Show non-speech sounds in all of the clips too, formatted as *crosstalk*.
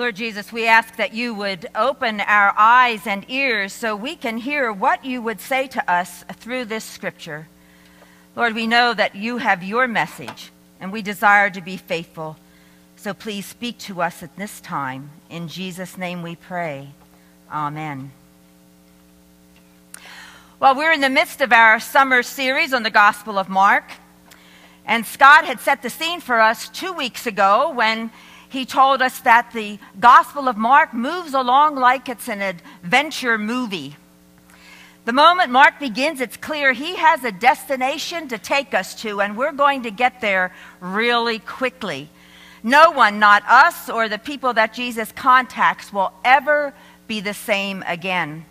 Lord Jesus, we ask that you would open our eyes and ears so we can hear what you would say to us through this scripture. Lord, we know that you have your message and we desire to be faithful. So please speak to us at this time. In Jesus' name we pray. Amen. Well, we're in the midst of our summer series on the Gospel of Mark. And Scott had set the scene for us two weeks ago when he told us that the Gospel of Mark moves along like it's an adventure movie. The moment Mark begins, it's clear he has a destination to take us to, and we're going to get there really quickly. No one, not us or the people that Jesus contacts, will ever be the same again.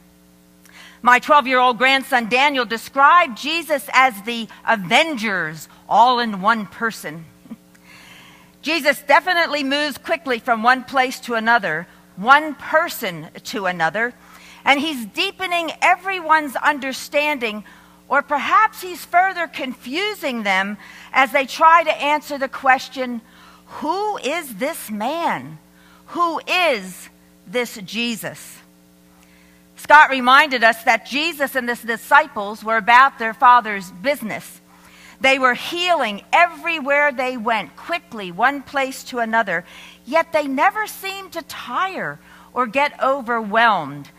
My 12 year old grandson Daniel described Jesus as the Avengers, all in one person. Jesus definitely moves quickly from one place to another, one person to another, and he's deepening everyone's understanding, or perhaps he's further confusing them as they try to answer the question who is this man? Who is this Jesus? Scott reminded us that Jesus and his disciples were about their Father's business. They were healing everywhere they went, quickly, one place to another, yet they never seemed to tire or get overwhelmed.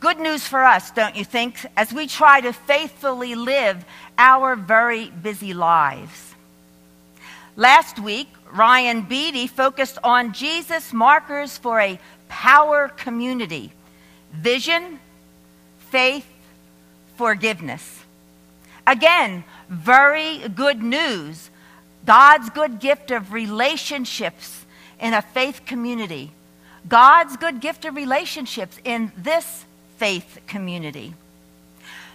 Good news for us, don't you think, as we try to faithfully live our very busy lives. Last week, Ryan Beatty focused on Jesus' markers for a power community vision, faith, forgiveness. Again, very good news. God's good gift of relationships in a faith community. God's good gift of relationships in this faith community.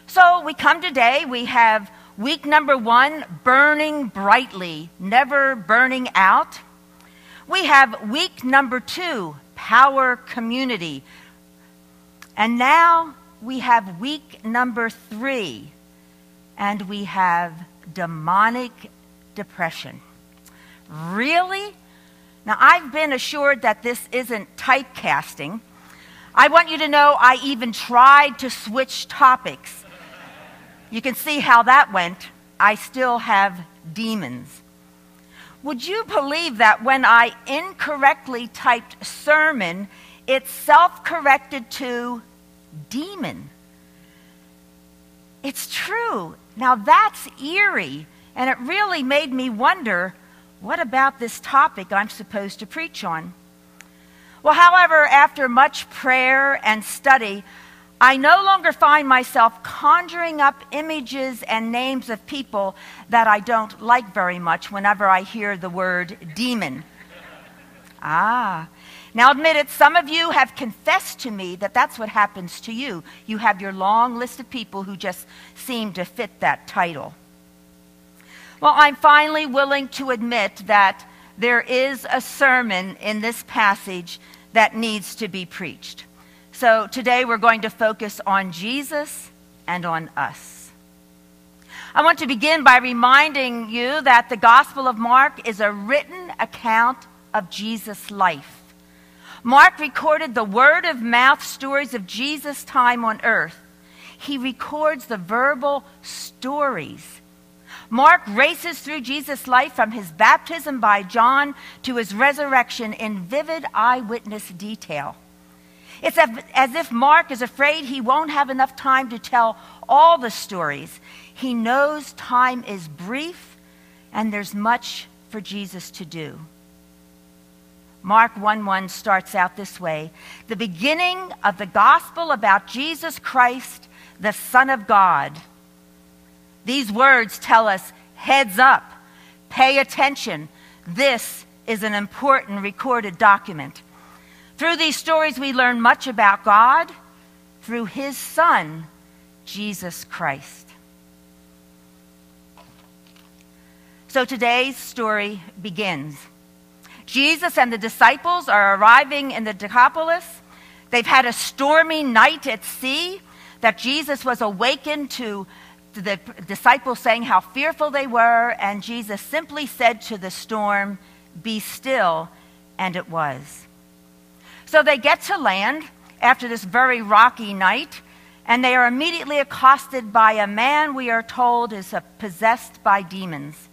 So we come today, we have week number one, burning brightly, never burning out. We have week number two, power community. And now we have week number three, and we have demonic depression. Really? Now, I've been assured that this isn't typecasting. I want you to know I even tried to switch topics. You can see how that went. I still have demons. Would you believe that when I incorrectly typed sermon, it self corrected to demon? It's true. Now that's eerie, and it really made me wonder what about this topic I'm supposed to preach on? Well, however, after much prayer and study, I no longer find myself conjuring up images and names of people that I don't like very much whenever I hear the word demon. Ah, now, admit it, some of you have confessed to me that that's what happens to you. You have your long list of people who just seem to fit that title. Well, I'm finally willing to admit that there is a sermon in this passage that needs to be preached. So today we're going to focus on Jesus and on us. I want to begin by reminding you that the Gospel of Mark is a written account of Jesus' life. Mark recorded the word of mouth stories of Jesus' time on earth. He records the verbal stories. Mark races through Jesus' life from his baptism by John to his resurrection in vivid eyewitness detail. It's as if Mark is afraid he won't have enough time to tell all the stories. He knows time is brief and there's much for Jesus to do. Mark 1 1 starts out this way The beginning of the gospel about Jesus Christ, the Son of God. These words tell us heads up, pay attention. This is an important recorded document. Through these stories, we learn much about God through his Son, Jesus Christ. So today's story begins. Jesus and the disciples are arriving in the Decapolis. They've had a stormy night at sea that Jesus was awakened to the disciples saying how fearful they were, and Jesus simply said to the storm, Be still, and it was. So they get to land after this very rocky night, and they are immediately accosted by a man we are told is possessed by demons.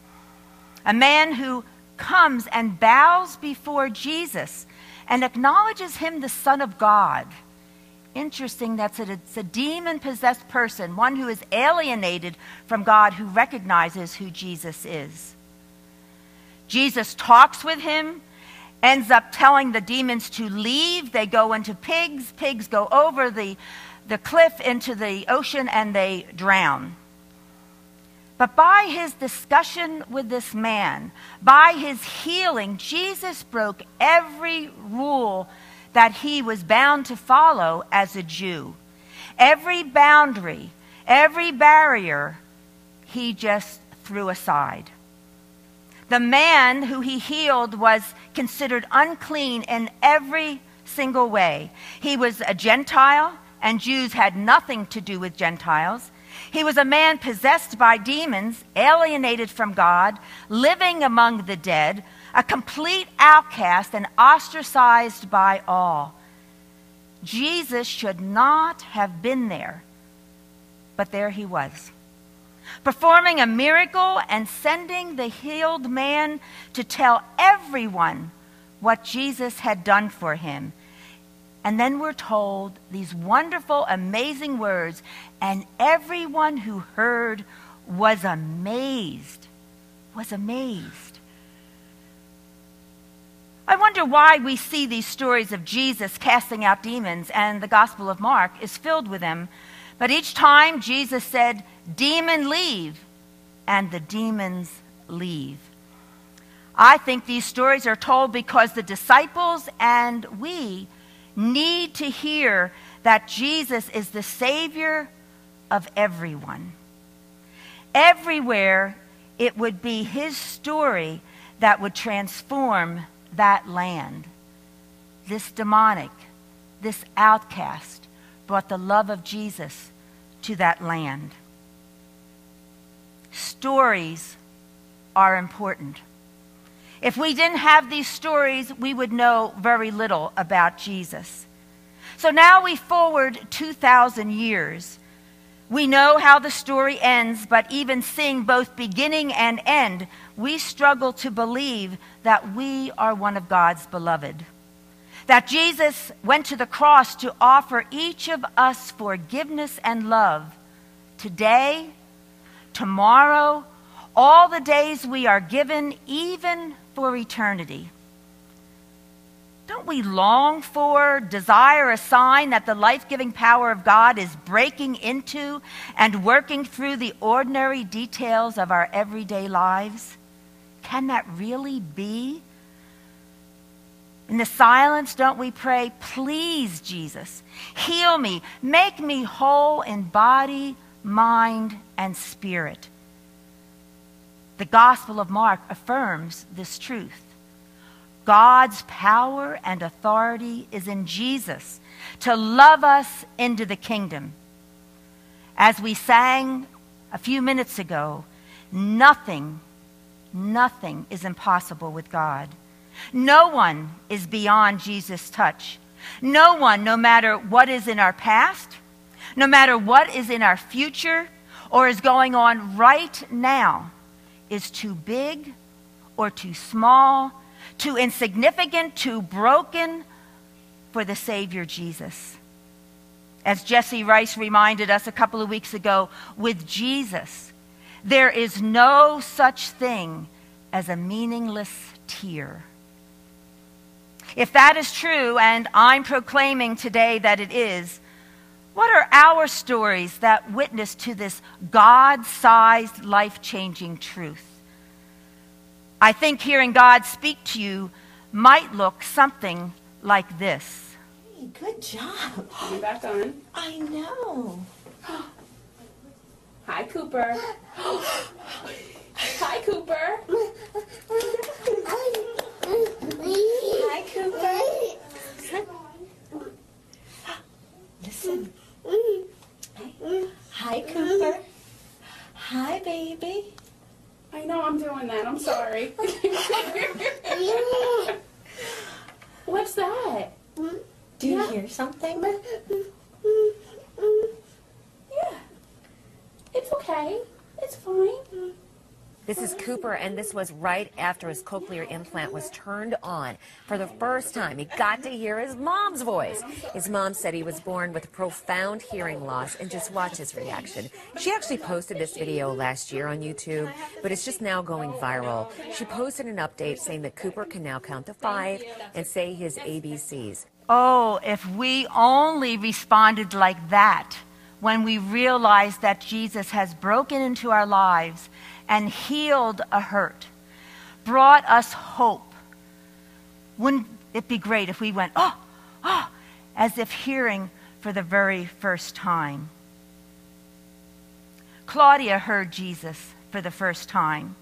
A man who comes and bows before Jesus and acknowledges him the Son of God. Interesting that it's a demon possessed person, one who is alienated from God, who recognizes who Jesus is. Jesus talks with him, ends up telling the demons to leave. They go into pigs, pigs go over the, the cliff into the ocean, and they drown. But by his discussion with this man, by his healing, Jesus broke every rule that he was bound to follow as a Jew. Every boundary, every barrier, he just threw aside. The man who he healed was considered unclean in every single way. He was a Gentile, and Jews had nothing to do with Gentiles. He was a man possessed by demons, alienated from God, living among the dead, a complete outcast and ostracized by all. Jesus should not have been there, but there he was, performing a miracle and sending the healed man to tell everyone what Jesus had done for him and then we're told these wonderful, amazing words, and everyone who heard was amazed. Was amazed. I wonder why we see these stories of Jesus casting out demons, and the Gospel of Mark is filled with them. But each time Jesus said, Demon, leave, and the demons leave. I think these stories are told because the disciples and we need to hear that Jesus is the Savior of everyone. Everywhere, it would be His story that would transform that land. This demonic, this outcast, brought the love of Jesus to that land. Stories are important. If we didn't have these stories, we would know very little about Jesus. So now we forward 2,000 years. We know how the story ends, but even seeing both beginning and end, we struggle to believe that we are one of God's beloved. That Jesus went to the cross to offer each of us forgiveness and love today, tomorrow, all the days we are given, even eternity. Don't we long for, desire a sign that the life giving power of God is breaking into and working through the ordinary details of our everyday lives? Can that really be? In the silence, don't we pray, please, Jesus, heal me, make me whole in body, mind, and spirit? The Gospel of Mark affirms this truth. God's power and authority is in Jesus to love us into the kingdom. As we sang a few minutes ago, nothing, nothing is impossible with God. No one is beyond Jesus' touch. No one, no matter what is in our past, no matter what is in our future, or is going on right now, is too big or too small, too insignificant, too broken for the Savior Jesus. As Jesse Rice reminded us a couple of weeks ago, with Jesus, there is no such thing as a meaningless tear. If that is true, and I'm proclaiming today that it is, what are our stories that witness to this God sized, life changing truth? I think hearing God speak to you might look something like this. Hey, good job. You back on. I know. Hi, Cooper. Hi, Cooper. Hi, Cooper. Listen. Hi, mm-hmm. Cooper. Hi, baby. I know I'm doing that. I'm sorry. *laughs* What's that? Do you hear something? Yeah. It's okay. It's fine. This is Cooper, and this was right after his cochlear implant was turned on. For the first time, he got to hear his mom's voice. His mom said he was born with profound hearing loss, and just watch his reaction. She actually posted this video last year on YouTube, but it's just now going viral. She posted an update saying that Cooper can now count to five and say his ABCs. Oh, if we only responded like that when we realized that Jesus has broken into our lives and healed a hurt, brought us hope. Wouldn't it be great if we went, oh, oh, as if hearing for the very first time? Claudia heard Jesus for the first time.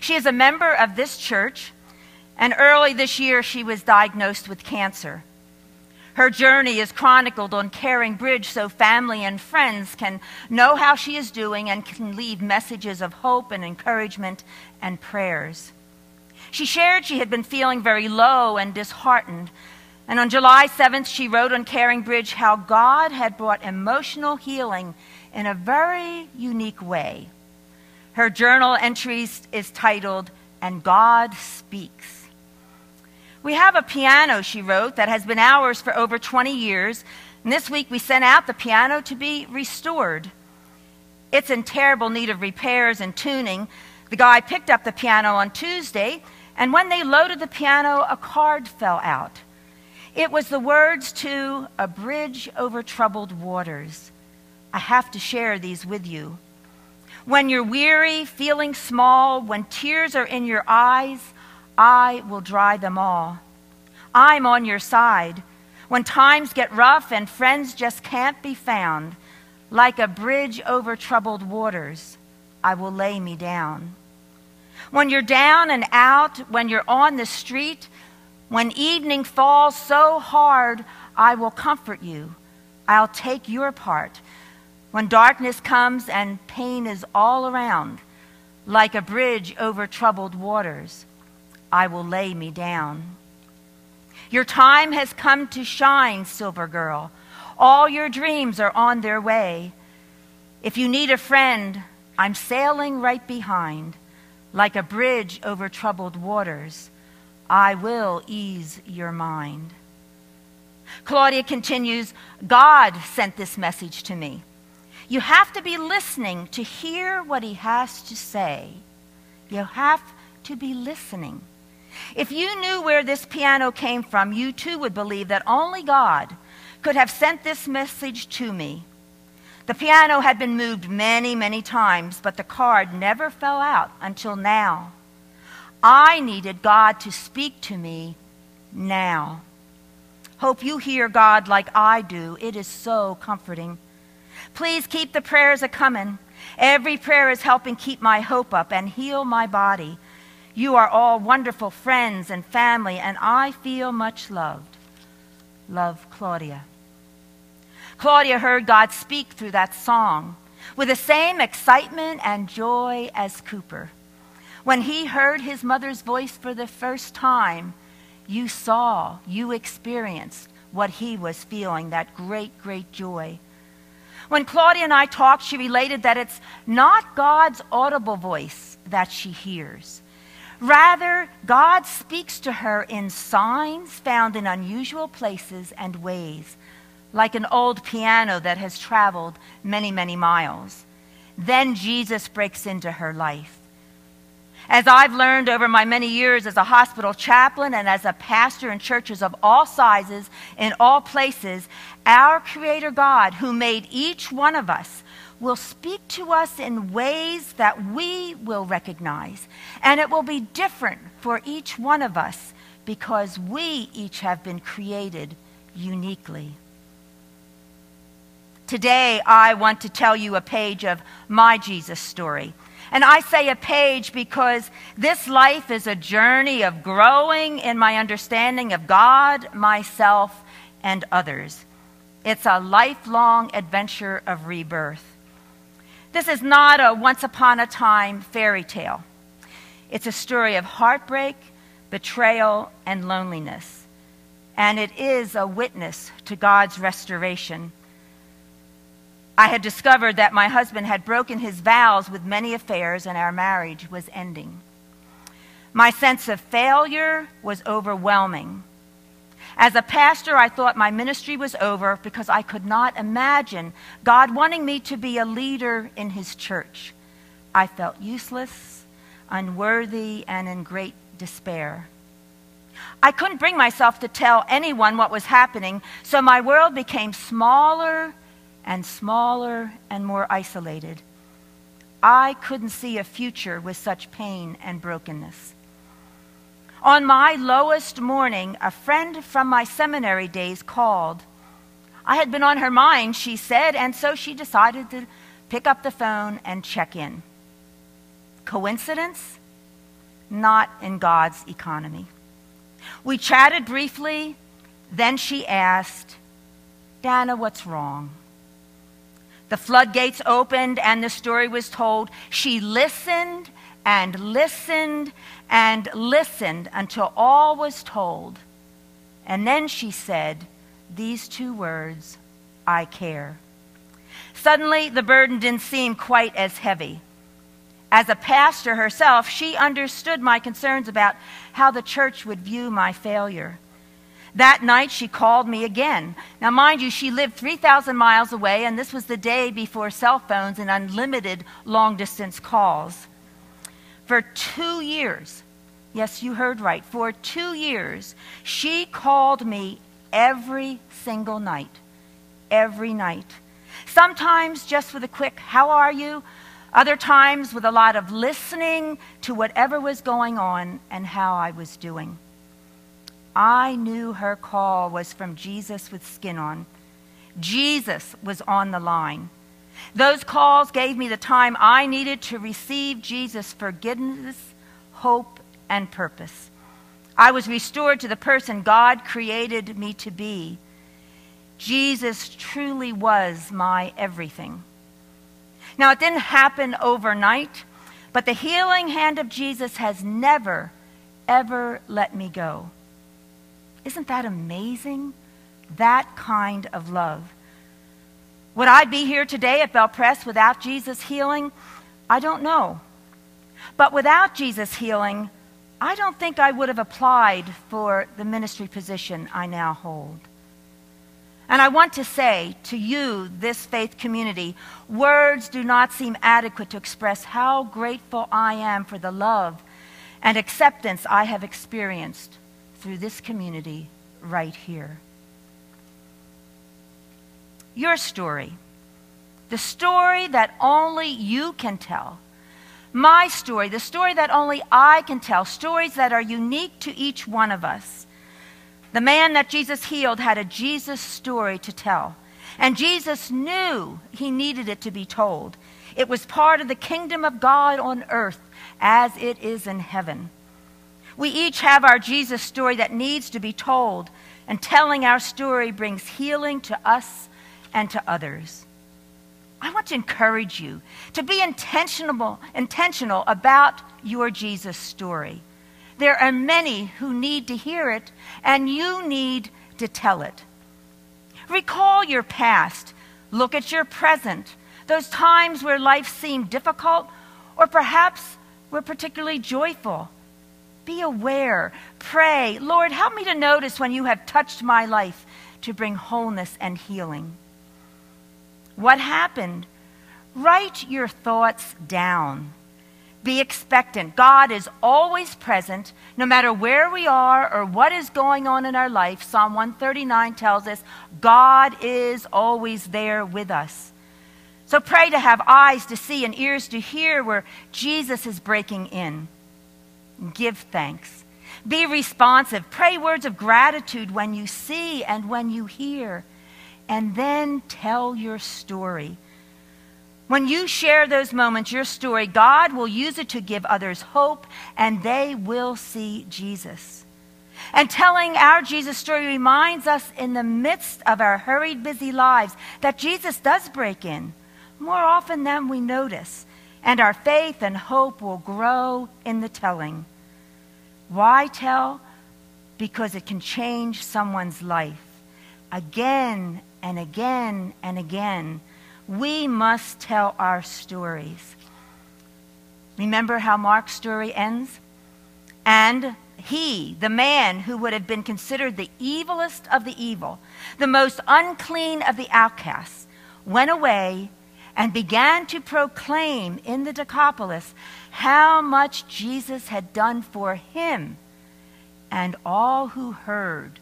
She is a member of this church, and early this year she was diagnosed with cancer. Her journey is chronicled on Caring Bridge so family and friends can know how she is doing and can leave messages of hope and encouragement and prayers. She shared she had been feeling very low and disheartened. And on July 7th, she wrote on Caring Bridge how God had brought emotional healing in a very unique way. Her journal entries is titled, And God Speaks. We have a piano, she wrote, that has been ours for over 20 years. And this week we sent out the piano to be restored. It's in terrible need of repairs and tuning. The guy picked up the piano on Tuesday, and when they loaded the piano, a card fell out. It was the words to A Bridge Over Troubled Waters. I have to share these with you. When you're weary, feeling small, when tears are in your eyes, I will dry them all. I'm on your side. When times get rough and friends just can't be found, like a bridge over troubled waters, I will lay me down. When you're down and out, when you're on the street, when evening falls so hard, I will comfort you. I'll take your part. When darkness comes and pain is all around, like a bridge over troubled waters, I will lay me down. Your time has come to shine, silver girl. All your dreams are on their way. If you need a friend, I'm sailing right behind. Like a bridge over troubled waters, I will ease your mind. Claudia continues God sent this message to me. You have to be listening to hear what he has to say. You have to be listening. If you knew where this piano came from, you too would believe that only God could have sent this message to me. The piano had been moved many, many times, but the card never fell out until now. I needed God to speak to me now. Hope you hear God like I do. It is so comforting. Please keep the prayers a coming. Every prayer is helping keep my hope up and heal my body. You are all wonderful friends and family, and I feel much loved. Love, Claudia. Claudia heard God speak through that song with the same excitement and joy as Cooper. When he heard his mother's voice for the first time, you saw, you experienced what he was feeling that great, great joy. When Claudia and I talked, she related that it's not God's audible voice that she hears. Rather, God speaks to her in signs found in unusual places and ways, like an old piano that has traveled many, many miles. Then Jesus breaks into her life. As I've learned over my many years as a hospital chaplain and as a pastor in churches of all sizes in all places, our Creator God, who made each one of us, will speak to us in ways that we will recognize. And it will be different for each one of us because we each have been created uniquely. Today, I want to tell you a page of my Jesus story. And I say a page because this life is a journey of growing in my understanding of God, myself, and others. It's a lifelong adventure of rebirth. This is not a once upon a time fairy tale. It's a story of heartbreak, betrayal, and loneliness. and it is a witness to God's restoration. I had discovered that my husband had broken his vows with many affairs and our marriage was ending. My sense of failure was overwhelming. As a pastor, I thought my ministry was over because I could not imagine God wanting me to be a leader in his church. I felt useless, unworthy, and in great despair. I couldn't bring myself to tell anyone what was happening, so my world became smaller and smaller and more isolated. I couldn't see a future with such pain and brokenness. On my lowest morning, a friend from my seminary days called. I had been on her mind, she said, and so she decided to pick up the phone and check in. Coincidence? Not in God's economy. We chatted briefly, then she asked, Dana, what's wrong? The floodgates opened and the story was told. She listened and listened and listened until all was told. And then she said these two words I care. Suddenly, the burden didn't seem quite as heavy. As a pastor herself, she understood my concerns about how the church would view my failure. That night, she called me again. Now, mind you, she lived 3,000 miles away, and this was the day before cell phones and unlimited long distance calls. For two years, yes, you heard right, for two years, she called me every single night. Every night. Sometimes just with a quick, How are you? Other times with a lot of listening to whatever was going on and how I was doing. I knew her call was from Jesus with skin on. Jesus was on the line. Those calls gave me the time I needed to receive Jesus' forgiveness, hope, and purpose. I was restored to the person God created me to be. Jesus truly was my everything. Now, it didn't happen overnight, but the healing hand of Jesus has never, ever let me go. Isn't that amazing? That kind of love. Would I be here today at BelPres without Jesus healing? I don't know. But without Jesus healing, I don't think I would have applied for the ministry position I now hold. And I want to say to you, this faith community, words do not seem adequate to express how grateful I am for the love and acceptance I have experienced through this community right here. Your story, the story that only you can tell, my story, the story that only I can tell, stories that are unique to each one of us. The man that Jesus healed had a Jesus story to tell. And Jesus knew he needed it to be told. It was part of the kingdom of God on earth as it is in heaven. We each have our Jesus story that needs to be told, and telling our story brings healing to us and to others. I want to encourage you to be intentional, intentional about your Jesus story. There are many who need to hear it, and you need to tell it. Recall your past. Look at your present. Those times where life seemed difficult or perhaps were particularly joyful. Be aware. Pray, Lord, help me to notice when you have touched my life to bring wholeness and healing. What happened? Write your thoughts down. Be expectant. God is always present, no matter where we are or what is going on in our life. Psalm 139 tells us God is always there with us. So pray to have eyes to see and ears to hear where Jesus is breaking in. Give thanks. Be responsive. Pray words of gratitude when you see and when you hear. And then tell your story. When you share those moments, your story, God will use it to give others hope and they will see Jesus. And telling our Jesus story reminds us in the midst of our hurried, busy lives that Jesus does break in more often than we notice and our faith and hope will grow in the telling. Why tell? because it can change someone's life. Again and again and again, we must tell our stories. Remember how Mark's story ends? And he, the man who would have been considered the evilest of the evil, the most unclean of the outcasts, went away and began to proclaim in the Decapolis how much Jesus had done for him. And all who heard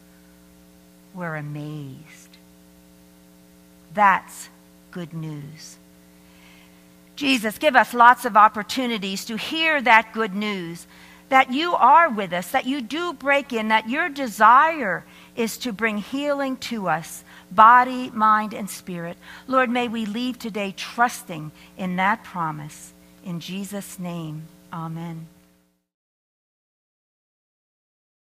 were amazed. That's good news. Jesus, give us lots of opportunities to hear that good news that you are with us, that you do break in, that your desire is to bring healing to us, body, mind, and spirit. Lord, may we leave today trusting in that promise. In Jesus' name, amen.